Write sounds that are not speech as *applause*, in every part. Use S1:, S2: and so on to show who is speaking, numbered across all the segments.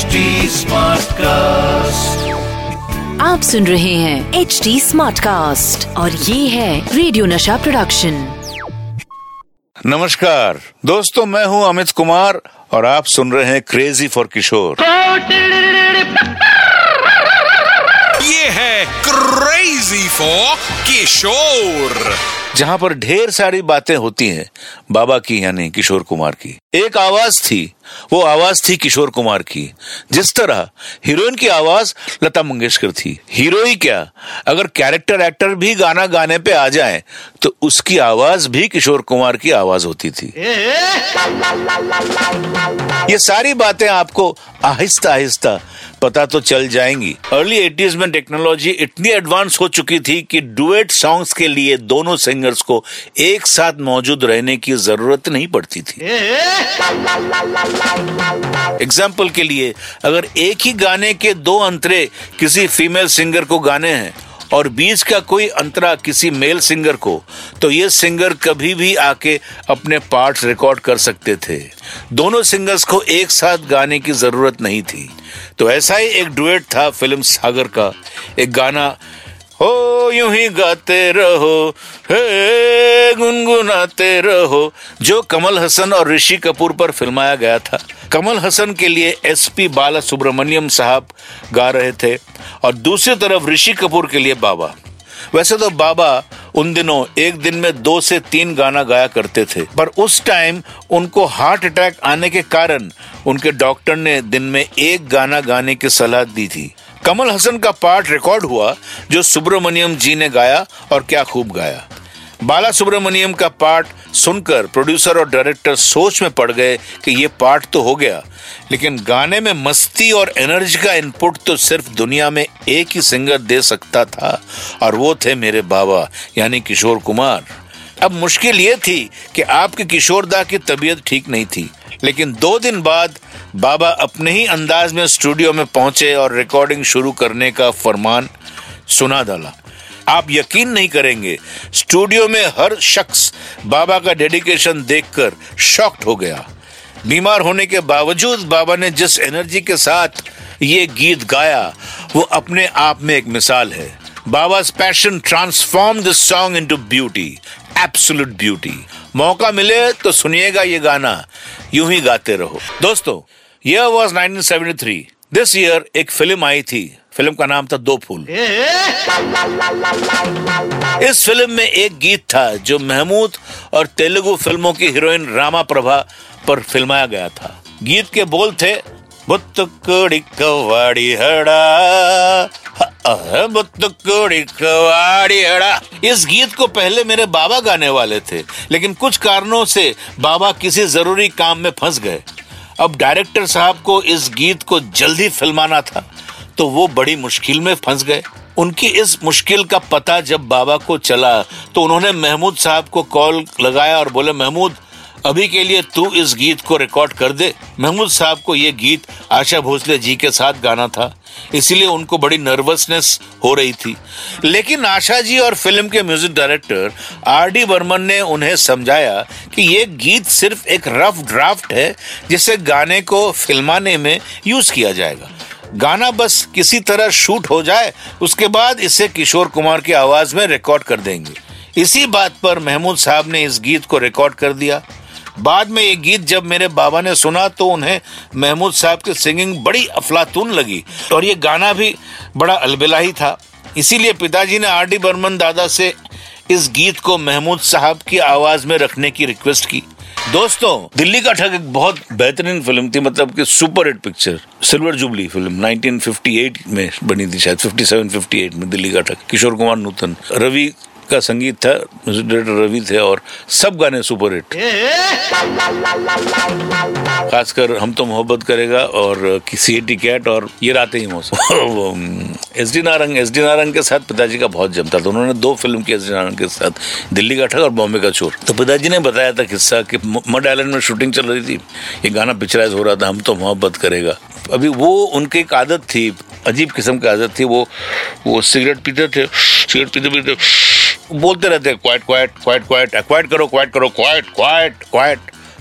S1: HD cast
S2: आप सुन रहे हैं एच डी स्मार्ट कास्ट और ये है रेडियो नशा प्रोडक्शन
S3: नमस्कार। दोस्तों मैं हूँ अमित कुमार और आप सुन रहे हैं क्रेजी फॉर किशोर
S4: ये है क्रेजी फॉर किशोर
S3: जहाँ पर ढेर सारी बातें होती हैं, बाबा की यानी किशोर कुमार की। एक आवाज़ थी, वो आवाज़ थी किशोर कुमार की। जिस तरह हीरोइन की आवाज़ लता मंगेशकर थी। हीरो ही क्या? अगर कैरेक्टर एक्टर भी गाना गाने पे आ जाए तो उसकी आवाज़ भी किशोर कुमार की आवाज़ होती थी। ये सारी बातें आपको आहिस्ता आहिस्ता पता तो चल जाएँगी। अर्ली एटीज में टेक्नोलॉजी इतनी एडवांस हो चुकी थी कि डुएट सॉन्ग्स के लिए दोनों सिंगर्स को एक साथ मौजूद रहने की ज़रूरत नहीं पड़ती थी। एग्ज़ाम्पल के लिए, अगर एक ही गाने के दो अंतरे किसी फीमेल सिंगर को गाने हैं और बीच का कोई अंतरा किसी मेल सिंगर को तो ये सिंगर कभी भी आके अपने पार्ट रिकॉर्ड कर सकते थे। दोनों सिंगर्स को एक साथ गाने की ज़रूरत नहीं थी। तो ऐसा ही एक डुएट था फ़िल्म सागर का। एक गाना यूँ ही गाते रहो। हे, गुनगुनाते रहो। जो कमल हसन और ऋषि कपूर पर फिल्माया गया था। कमल हसन के लिए एसपी बाला सुब्रमण्यम साहब गा रहे थे और दूसरी तरफ़ ऋषि कपूर के लिए बाबा। वैसे तो बाबा उन दिनों एक दिन में दो से तीन गाना गाया करते थे। पर उस टाइम उनको हार्ट अटैक आने के कारण उनके डॉक्टर ने दिन में एक गाना गाने की सलाह दी थी। कमल हसन का पार्ट रिकॉर्ड हुआ, जो सुब्रमण्यम जी ने गाया और क्या खूब गाया। बाला सुब्रमण्यम का पार्ट सुनकर प्रोड्यूसर और डायरेक्टर सोच में पड़ गए कि ये पार्ट तो हो गया, लेकिन गाने में मस्ती और एनर्जी का इनपुट तो सिर्फ़ दुनिया में एक ही सिंगर दे सकता था, और वो थे मेरे बाबा, यानी किशोर कुमार। अब मुश्किल ये थी कि आपके किशोरदा की तबीयत ठीक नहीं थी, लेकिन दो दिन बाद बाबा अपने ही अंदाज में स्टूडियो में पहुँचे और रिकॉर्डिंग शुरू करने का फरमान सुना डाला। आप यकीन नहीं करेंगे, स्टूडियो में हर शख्स बाबा का डेडिकेशन देखकर शॉक्ड हो गया। बीमार होने के बावजूद बाबा ने जिस एनर्जी के साथ ये गीत गाया, वो अपने आप में एक मिसाल है। बाबा's passion transform this song into beauty absolute beauty मौका मिले तो सुनिएगा ये गाना। यूँ ही गाते रहो। दोस्तों, यह वॉज़ 1973 दिस ईयर एक फ़िल्म आई थी। फ़िल्म का नाम था दो फूल। इस फ़िल्म में एक गीत था जो महमूद और तेलुगु फ़िल्मों की हीरोइन रामा प्रभा पर फिल्माया गया था। गीत के बोल थे बुत्तुकुड़ी कवाड़ी हड़ा कवाड़ी हड़ा इस गीत को पहले मेरे बाबा गाने वाले थे, लेकिन कुछ कारणों से बाबा किसी ज़रूरी काम में फंस गए। अब डायरेक्टर साहब को इस गीत को जल्दी फिल्माना था तो वो बड़ी मुश्किल में फंस गए। उनकी इस मुश्किल का पता जब बाबा को चला तो उन्होंने महमूद साहब को कॉल लगाया और बोले, महमूद, अभी के लिए तू इस गीत को रिकॉर्ड कर दे। महमूद साहब को ये गीत आशा भोसले जी के साथ गाना था। इसीलिए उनको बड़ी नर्वसनेस हो रही थी। लेकिन आशा जी और फ़िल्म के music director R D Burman ने उन्हें समझाया कि ये गीत सिर्फ़ एक रफ ड्राफ्ट है, जिसे गाने को फिल्माने में यूज़ किया जाएगा। गाना बस किसी तरह शूट हो जाए, उसके बाद इसे किशोर कुमार की आवाज़ में रिकॉर्ड कर देंगे। इसी बात पर महमूद साहब ने इस गीत को रिकॉर्ड कर दिया। बाद में ये गीत जब मेरे बाबा ने सुना तो उन्हें महमूद साहब की सिंगिंग बड़ी अफलातून लगी। और ये गाना भी बड़ा अलबिलाही था। इसीलिए पिताजी ने आर डी बर्मन दादा से इस गीत को महमूद साहब की आवाज़ में रखने की रिक्वेस्ट की। दोस्तों, दिल्ली का ठग एक बहुत बेहतरीन फ़िल्म थी मतलब कि super hit picture, silver jubilee film 1958 में बनी थी शायद 57 58 में दिल्ली का ठग, किशोर कुमार नूतन, रवि का संगीत था म्यूज़िक डायरेक्टर रवि थे और सब गाने सुपर हिट खासकर हम तो मोहब्बत करेगा और किसी टी कैट और ये रातें ही मौसम। S D Narang S D Narang के साथ पिताजी का बहुत जमता था उन्होंने दो फ़िल्म की एस डी नारंग के साथ दिल्ली का ठग और बॉम्बे का चोर। तो पिताजी ने बताया था किस्सा कि मड आइलैंड में शूटिंग चल रही थी ये गाना पिक्चराइज हो रहा था हम तो मोहब्बत करेगा। अभी वो उनकी एक आदत थी अजीब किस्म की आदत थी वो वो सिगरेट पीते थे सिगरेट पीते पीते बोलते रहते quiet quiet quiet quiet quiet करो क्वाइट करो क्वाइट क्वाइट क्वाइट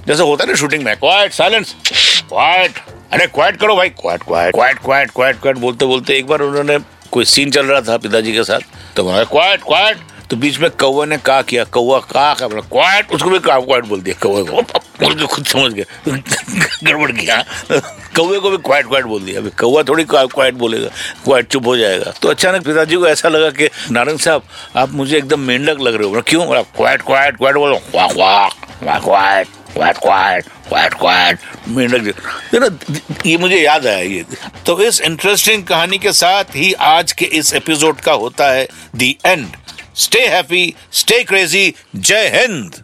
S3: जैसे होता है ना शूटिंग में क्वाइट साइलेंस क्वाइट अरे क्वाइट करो भाई quiet quiet quiet quiet quiet quiet बोलते बोलते एक बार उन्होंने कोई सीन चल रहा था पिताजी के साथ तो बोला क्वाइट क्वाइट तो बीच में कौवा ने का किया, कौवा का का बोला क्वाइट उसको भी का क्वाइट बोल दिया कौवे को। *laughs* उसको खुद समझ गया, *laughs* गड़बड़ किया। कौवे को भी क्वाइट क्वाइट बोल दिया। अभी कौआ थोड़ी क्वाइट बोलेगा क्वाइट चुप हो जाएगा। तो अचानक पिताजी को ऐसा लगा कि, नारंग साहब, आप मुझे एकदम मेंढक लग रहे हो। क्यों? बोला क्वाइट क्वाइट क्वाइट बोलो quack quack quiet quiet quiet quiet quiet मेंढक देखो ये मुझे याद आया ये। तो इस इंटरेस्टिंग कहानी के साथ ही आज के इस एपिसोड का होता है the end stay happy stay crazy जय हिंद।